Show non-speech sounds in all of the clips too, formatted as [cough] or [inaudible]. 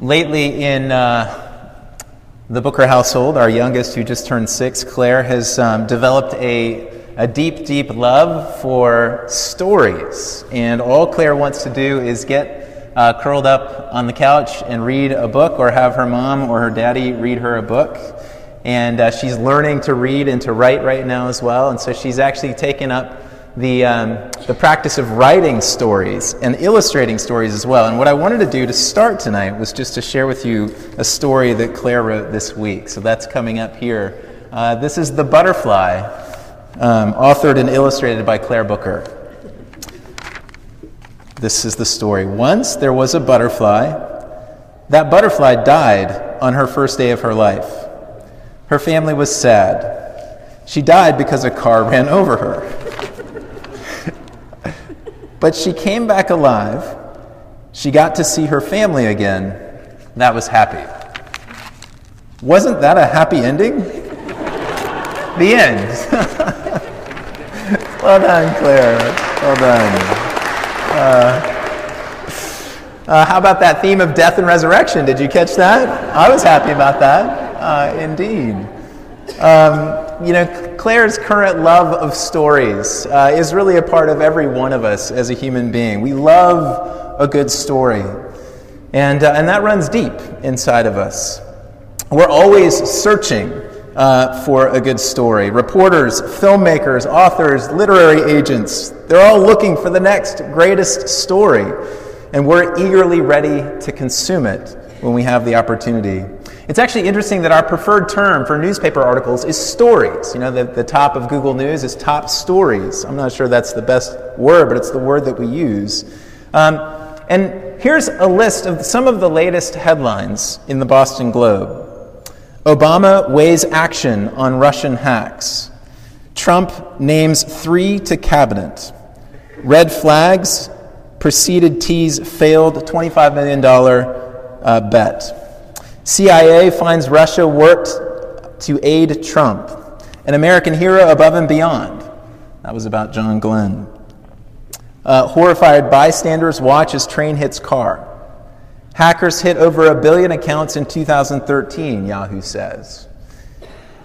Lately, in uh, the Booker household, our youngest, who just turned six, Claire, has um, developed a, a deep, deep love for stories. And all Claire wants to do is get uh, curled up on the couch and read a book, or have her mom or her daddy read her a book. And uh, she's learning to read and to write right now as well. And so she's actually taken up the, um, the practice of writing stories and illustrating stories as well. And what I wanted to do to start tonight was just to share with you a story that Claire wrote this week. So that's coming up here. Uh, this is The Butterfly, um, authored and illustrated by Claire Booker. This is the story. Once there was a butterfly. That butterfly died on her first day of her life. Her family was sad. She died because a car ran [laughs] over her. But she came back alive. She got to see her family again. That was happy. Wasn't that a happy ending? the end. [laughs] well done, Claire. Well done. Uh, uh, how about that theme of death and resurrection? Did you catch that? I was happy about that. Uh, indeed. Um, you know, Claire's current love of stories uh, is really a part of every one of us as a human being. We love a good story, and, uh, and that runs deep inside of us. We're always searching uh, for a good story. Reporters, filmmakers, authors, literary agents, they're all looking for the next greatest story, and we're eagerly ready to consume it when we have the opportunity. It's actually interesting that our preferred term for newspaper articles is stories. You know, the, the top of Google News is top stories. I'm not sure that's the best word, but it's the word that we use. Um, and here's a list of some of the latest headlines in the Boston Globe Obama weighs action on Russian hacks. Trump names three to cabinet. Red flags preceded T's failed $25 million uh, bet. CIA finds Russia worked to aid Trump. An American hero above and beyond. That was about John Glenn. Uh, horrified bystanders watch as train hits car. Hackers hit over a billion accounts in 2013, Yahoo says.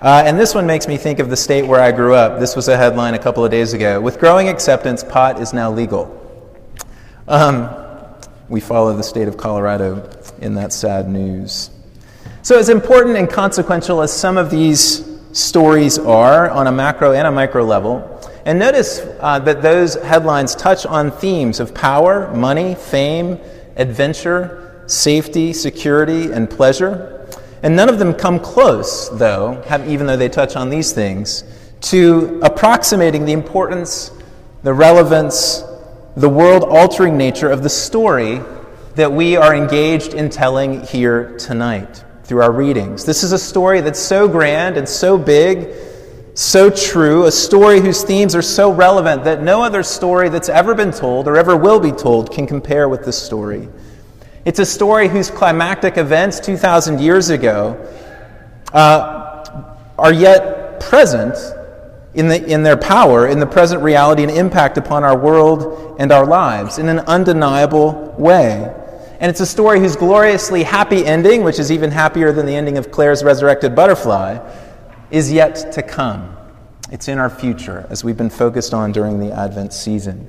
Uh, and this one makes me think of the state where I grew up. This was a headline a couple of days ago. With growing acceptance, pot is now legal. Um, we follow the state of Colorado in that sad news. So, as important and consequential as some of these stories are on a macro and a micro level, and notice uh, that those headlines touch on themes of power, money, fame, adventure, safety, security, and pleasure. And none of them come close, though, have, even though they touch on these things, to approximating the importance, the relevance, the world altering nature of the story that we are engaged in telling here tonight through our readings. This is a story that's so grand and so big, so true, a story whose themes are so relevant that no other story that's ever been told or ever will be told can compare with this story. It's a story whose climactic events 2,000 years ago uh, are yet present in, the, in their power, in the present reality and impact upon our world and our lives in an undeniable way. And it's a story whose gloriously happy ending, which is even happier than the ending of Claire's resurrected butterfly, is yet to come. It's in our future, as we've been focused on during the Advent season.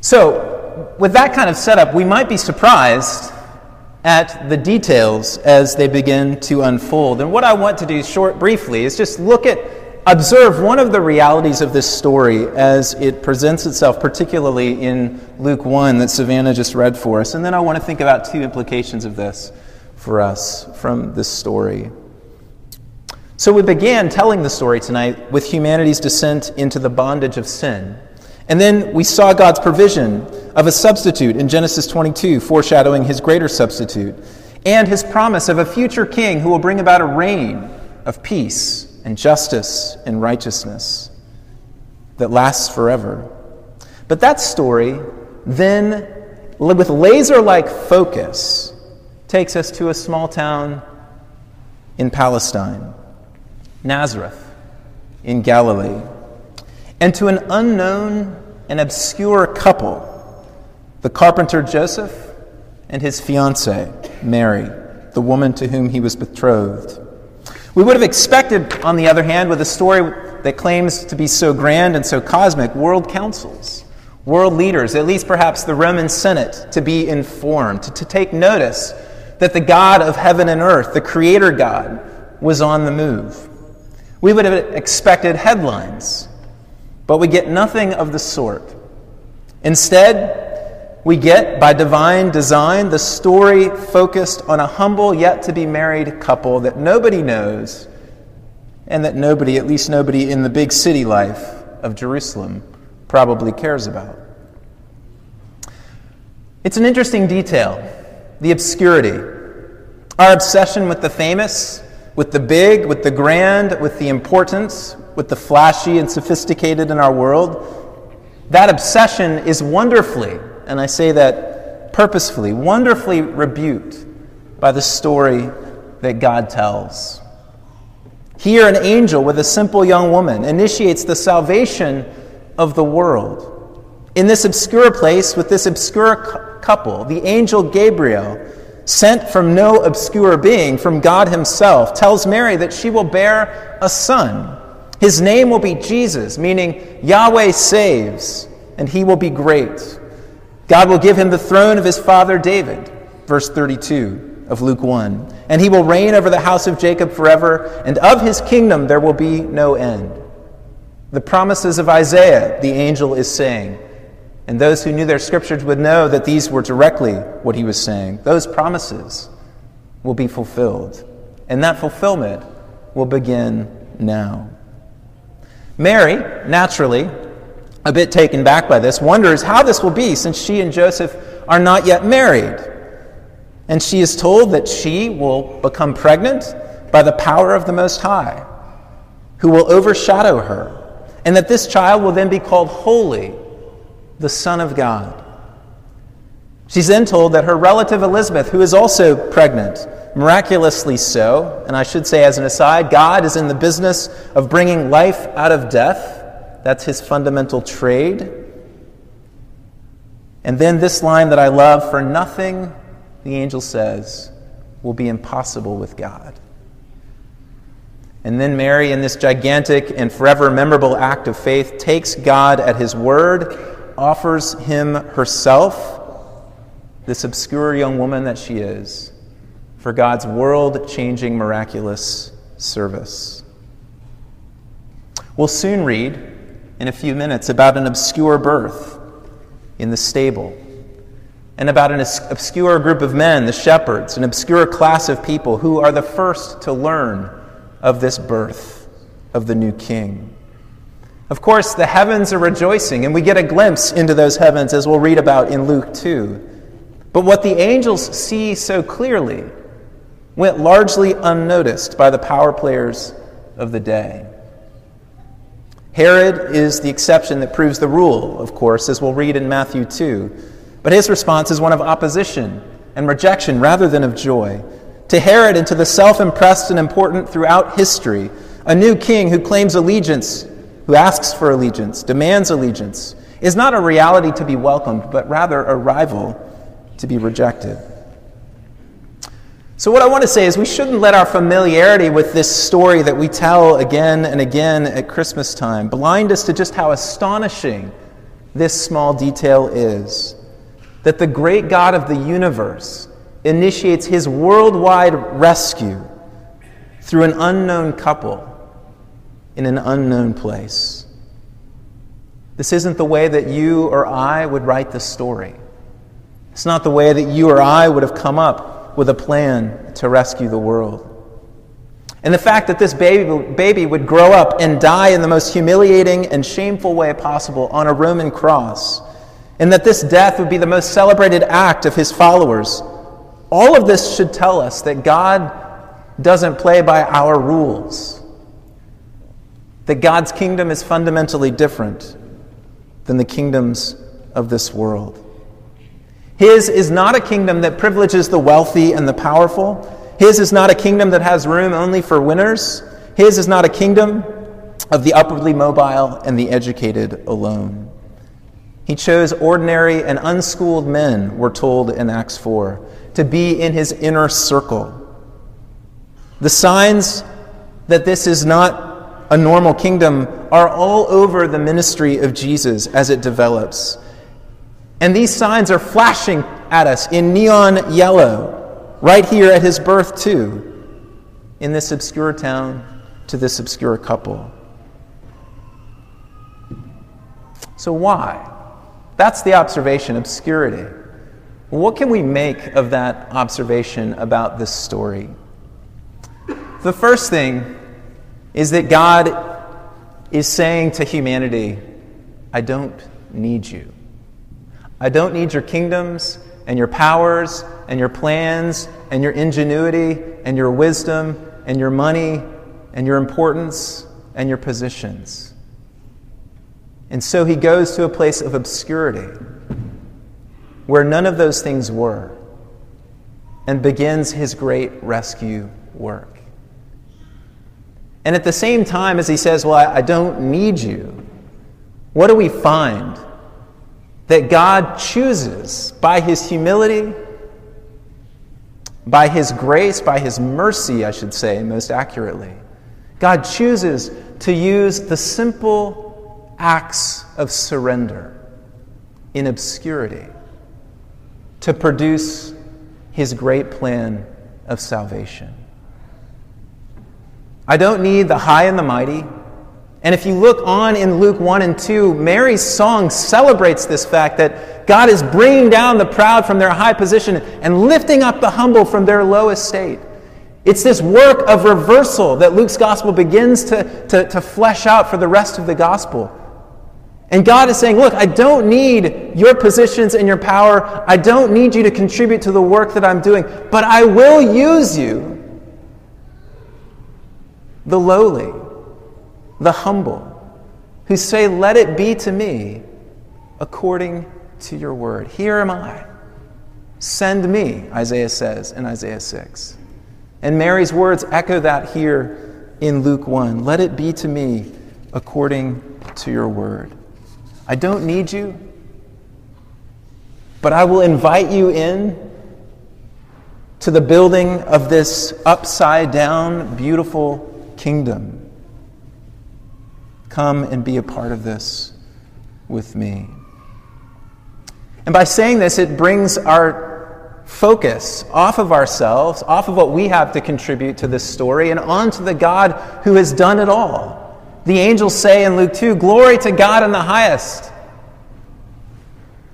So, with that kind of setup, we might be surprised at the details as they begin to unfold. And what I want to do short briefly is just look at observe one of the realities of this story as it presents itself, particularly in Luke 1 that Savannah just read for us. And then I want to think about two implications of this for us from this story. So we began telling the story tonight with humanity's descent into the bondage of sin. And then we saw God's provision of a substitute in Genesis 22, foreshadowing his greater substitute, and his promise of a future king who will bring about a reign of peace and justice and righteousness that lasts forever. But that story then, with laser like focus, takes us to a small town in Palestine, Nazareth, in Galilee, and to an unknown and obscure couple, the carpenter Joseph and his fiancee, Mary, the woman to whom he was betrothed. We would have expected, on the other hand, with a story that claims to be so grand and so cosmic, world councils, world leaders, at least perhaps the Roman Senate, to be informed, to, to take notice that the God of heaven and earth, the Creator God, was on the move. We would have expected headlines, but we get nothing of the sort. Instead, we get, by divine design, the story focused on a humble yet to be married couple that nobody knows and that nobody, at least nobody in the big city life of Jerusalem, probably cares about. It's an interesting detail the obscurity. Our obsession with the famous, with the big, with the grand, with the importance, with the flashy and sophisticated in our world, that obsession is wonderfully, and I say that purposefully, wonderfully rebuked by the story that God tells. Here, an angel with a simple young woman initiates the salvation of the world. In this obscure place, with this obscure couple, the angel Gabriel, sent from no obscure being, from God Himself, tells Mary that she will bear a son. His name will be Jesus, meaning Yahweh saves, and he will be great. God will give him the throne of his father David, verse 32 of Luke 1. And he will reign over the house of Jacob forever, and of his kingdom there will be no end. The promises of Isaiah, the angel is saying, and those who knew their scriptures would know that these were directly what he was saying. Those promises will be fulfilled, and that fulfillment will begin now. Mary, naturally, a bit taken back by this, wonders how this will be since she and Joseph are not yet married. And she is told that she will become pregnant by the power of the Most High, who will overshadow her, and that this child will then be called holy the Son of God. She's then told that her relative Elizabeth, who is also pregnant, miraculously so, and I should say as an aside, God is in the business of bringing life out of death. That's his fundamental trade. And then this line that I love for nothing, the angel says, will be impossible with God. And then Mary, in this gigantic and forever memorable act of faith, takes God at his word offers him herself, this obscure young woman that she is, for God's world changing miraculous service. We'll soon read in a few minutes about an obscure birth in the stable and about an obscure group of men, the shepherds, an obscure class of people who are the first to learn of this birth of the new king. Of course, the heavens are rejoicing, and we get a glimpse into those heavens as we'll read about in Luke 2. But what the angels see so clearly went largely unnoticed by the power players of the day. Herod is the exception that proves the rule, of course, as we'll read in Matthew 2. But his response is one of opposition and rejection rather than of joy. To Herod and to the self impressed and important throughout history, a new king who claims allegiance who asks for allegiance, demands allegiance, is not a reality to be welcomed, but rather a rival to be rejected. So, what I want to say is, we shouldn't let our familiarity with this story that we tell again and again at Christmas time blind us to just how astonishing this small detail is. That the great God of the universe initiates his worldwide rescue through an unknown couple in an unknown place. This isn't the way that you or I would write the story. It's not the way that you or I would have come up with a plan to rescue the world. And the fact that this baby, baby would grow up and die in the most humiliating and shameful way possible on a Roman cross, and that this death would be the most celebrated act of his followers, all of this should tell us that God doesn't play by our rules that God's kingdom is fundamentally different than the kingdoms of this world. His is not a kingdom that privileges the wealthy and the powerful. His is not a kingdom that has room only for winners. His is not a kingdom of the upwardly mobile and the educated alone. He chose ordinary and unschooled men, we're told in Acts 4, to be in his inner circle. The signs that this is not a normal kingdom are all over the ministry of Jesus as it develops. And these signs are flashing at us in neon yellow, right here at his birth, too, in this obscure town to this obscure couple. So, why? That's the observation obscurity. What can we make of that observation about this story? The first thing is that God is saying to humanity, I don't need you. I don't need your kingdoms and your powers and your plans and your ingenuity and your wisdom and your money and your importance and your positions. And so he goes to a place of obscurity where none of those things were and begins his great rescue work. And at the same time, as he says, Well, I, don't need you, what do we find? That God chooses by his humility, by his grace, by his mercy, I should say, most accurately. God chooses to use the simple acts of surrender in obscurity to produce his great plan of salvation. I don't need the high and the mighty. And if you look on in Luke 1 and 2, Mary's song celebrates this fact that God is bringing down the proud from their high position and lifting up the humble from their low estate. It's this work of reversal that Luke's gospel begins to, to, to flesh out for the rest of the gospel. And God is saying, Look, I don't need your positions and your power. I don't need you to contribute to the work that I'm doing, but I will use you the lowly, the humble, who say, Let it be to me according to your word. Here am I. Send me, Isaiah says in Isaiah 6. And Mary's words echo that here in Luke 1. Let it be to me according to your word. I don't need you, but I will invite you in to the building of this upside down, beautiful kingdom. Come and be a part of this with me. And by saying this, it brings our focus off of ourselves, off of what we have to contribute to this story, and onto the God who has done it all. The angels say in Luke 2 Glory to God in the highest.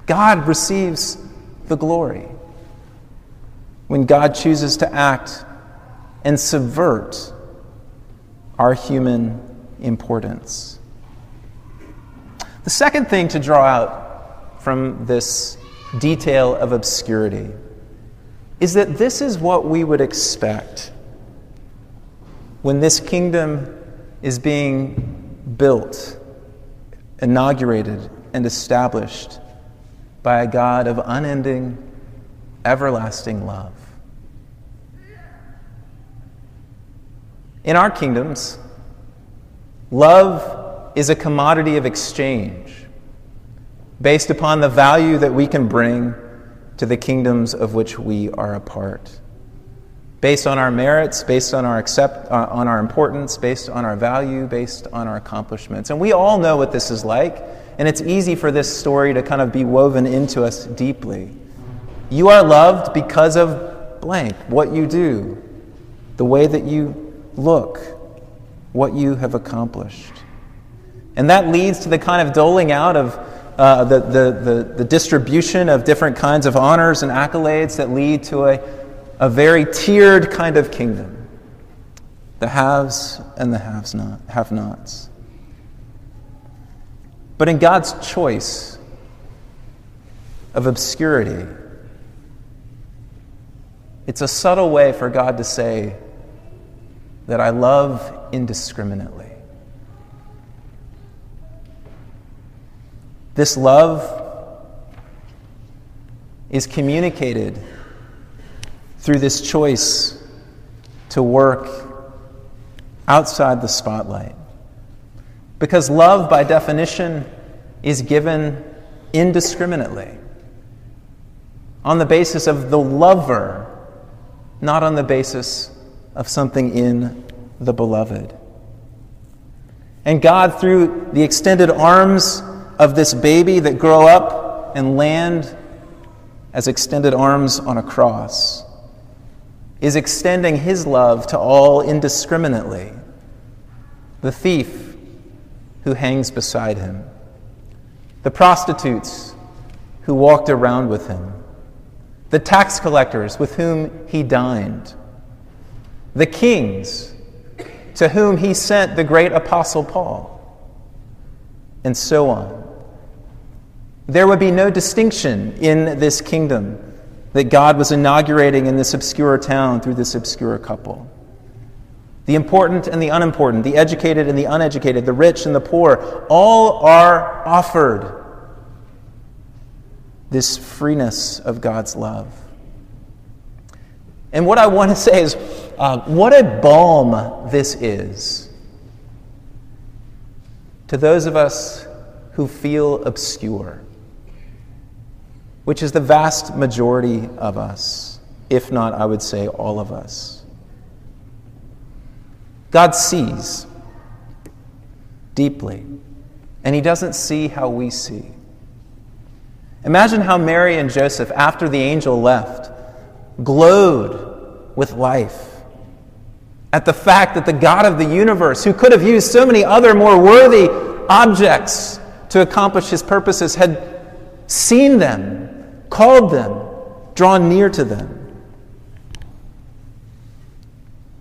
God receives the glory when God chooses to act and subvert our human importance. The second thing to draw out from this detail of obscurity is that this is what we would expect when this kingdom is being built, inaugurated, and established by a God of unending, everlasting love. In our kingdoms, love is a commodity of exchange based upon the value that we can bring to the kingdoms of which we are a part. Based on our merits, based on our, accept, uh, on our importance, based on our value, based on our accomplishments. And we all know what this is like, and it's easy for this story to kind of be woven into us deeply. You are loved because of blank, what you do, the way that you Look what you have accomplished. And that leads to the kind of doling out of uh, the, the, the, the, distribution of different kinds of honors and accolades that lead to a, a very tiered kind of kingdom the haves and the haves not, have nots. But in God's choice of obscurity, it's a subtle way for God to say, that I love indiscriminately. This love is communicated through this choice to work outside the spotlight. Because love, by definition, is given indiscriminately, on the basis of the lover, not on the basis of something in the beloved. And God, through the extended arms of this baby that grow up and land as extended arms on a cross, is extending his love to all indiscriminately. The thief who hangs beside him, the prostitutes who walked around with him, the tax collectors with whom he dined, the kings to whom he sent the great apostle Paul, and so on. There would be no distinction in this kingdom that God was inaugurating in this obscure town through this obscure couple. The important and the unimportant, the educated and the uneducated, the rich and the poor, all are offered this freeness of God's love. And what I want to say is uh, what a balm this is to those of us who feel obscure, which is the vast majority of us, if not, I would say, all of us. God sees deeply, and He doesn't see how we see. Imagine how Mary and Joseph, after the angel left, glowed with life at the fact that the God of the universe, who could have used so many other more worthy objects to accomplish his purposes, had seen them, called them, drawn near to them.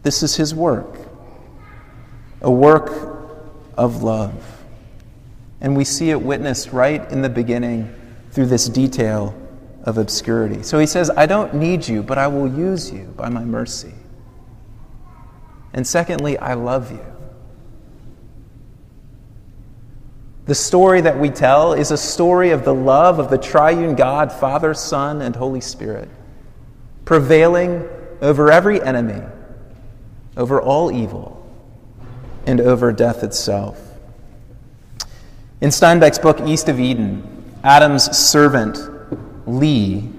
This is his work, a work of love. And we see it witnessed right in the beginning through this detail of obscurity. So he says, I don't need you, but I will use you by my mercy. And secondly, I love you. The story that we tell is a story of the love of the triune God, Father, Son, and Holy Spirit, prevailing over every enemy, over all evil, and over death itself. In Steinbeck's book, East of Eden, Adam's servant, Lee,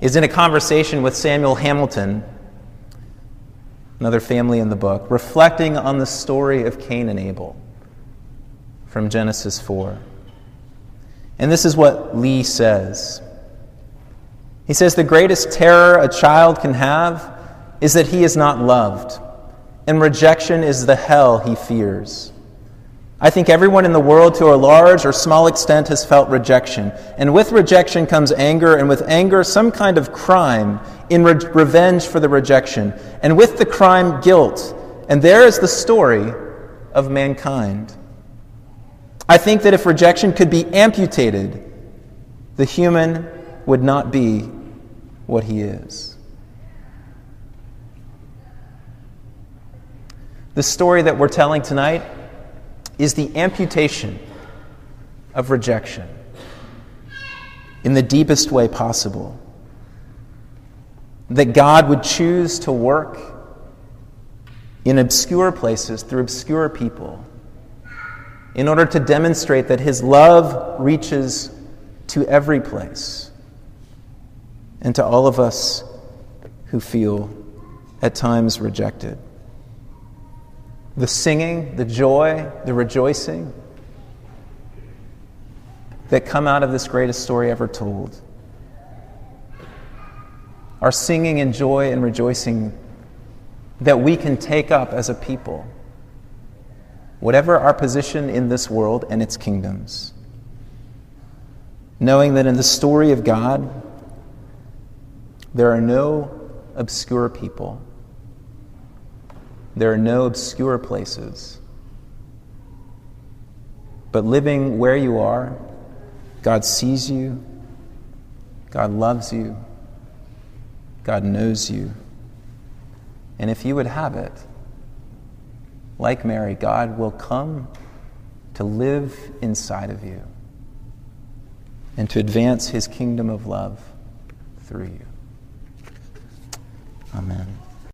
is in a conversation with Samuel Hamilton, another family in the book, reflecting on the story of Cain and Abel from Genesis 4. And this is what Lee says. He says, The greatest terror a child can have is that he is not loved, and rejection is the hell he fears. I think everyone in the world, to a large or small extent, has felt rejection. And with rejection comes anger, and with anger, some kind of crime in re- revenge for the rejection. And with the crime, guilt. And there is the story of mankind. I think that if rejection could be amputated, the human would not be what he is. The story that we're telling tonight is the amputation of rejection in the deepest way possible. That God would choose to work in obscure places through obscure people in order to demonstrate that His love reaches to every place and to all of us who feel at times rejected the singing, the joy, the rejoicing that come out of this greatest story ever told. Our singing and joy and rejoicing that we can take up as a people, whatever our position in this world and its kingdoms. Knowing that in the story of God, there are no obscure people there are no obscure places. But living where you are, God sees you, God loves you, God knows you. And if you would have it, like Mary, God will come to live inside of you and to advance his kingdom of love through you. Amen.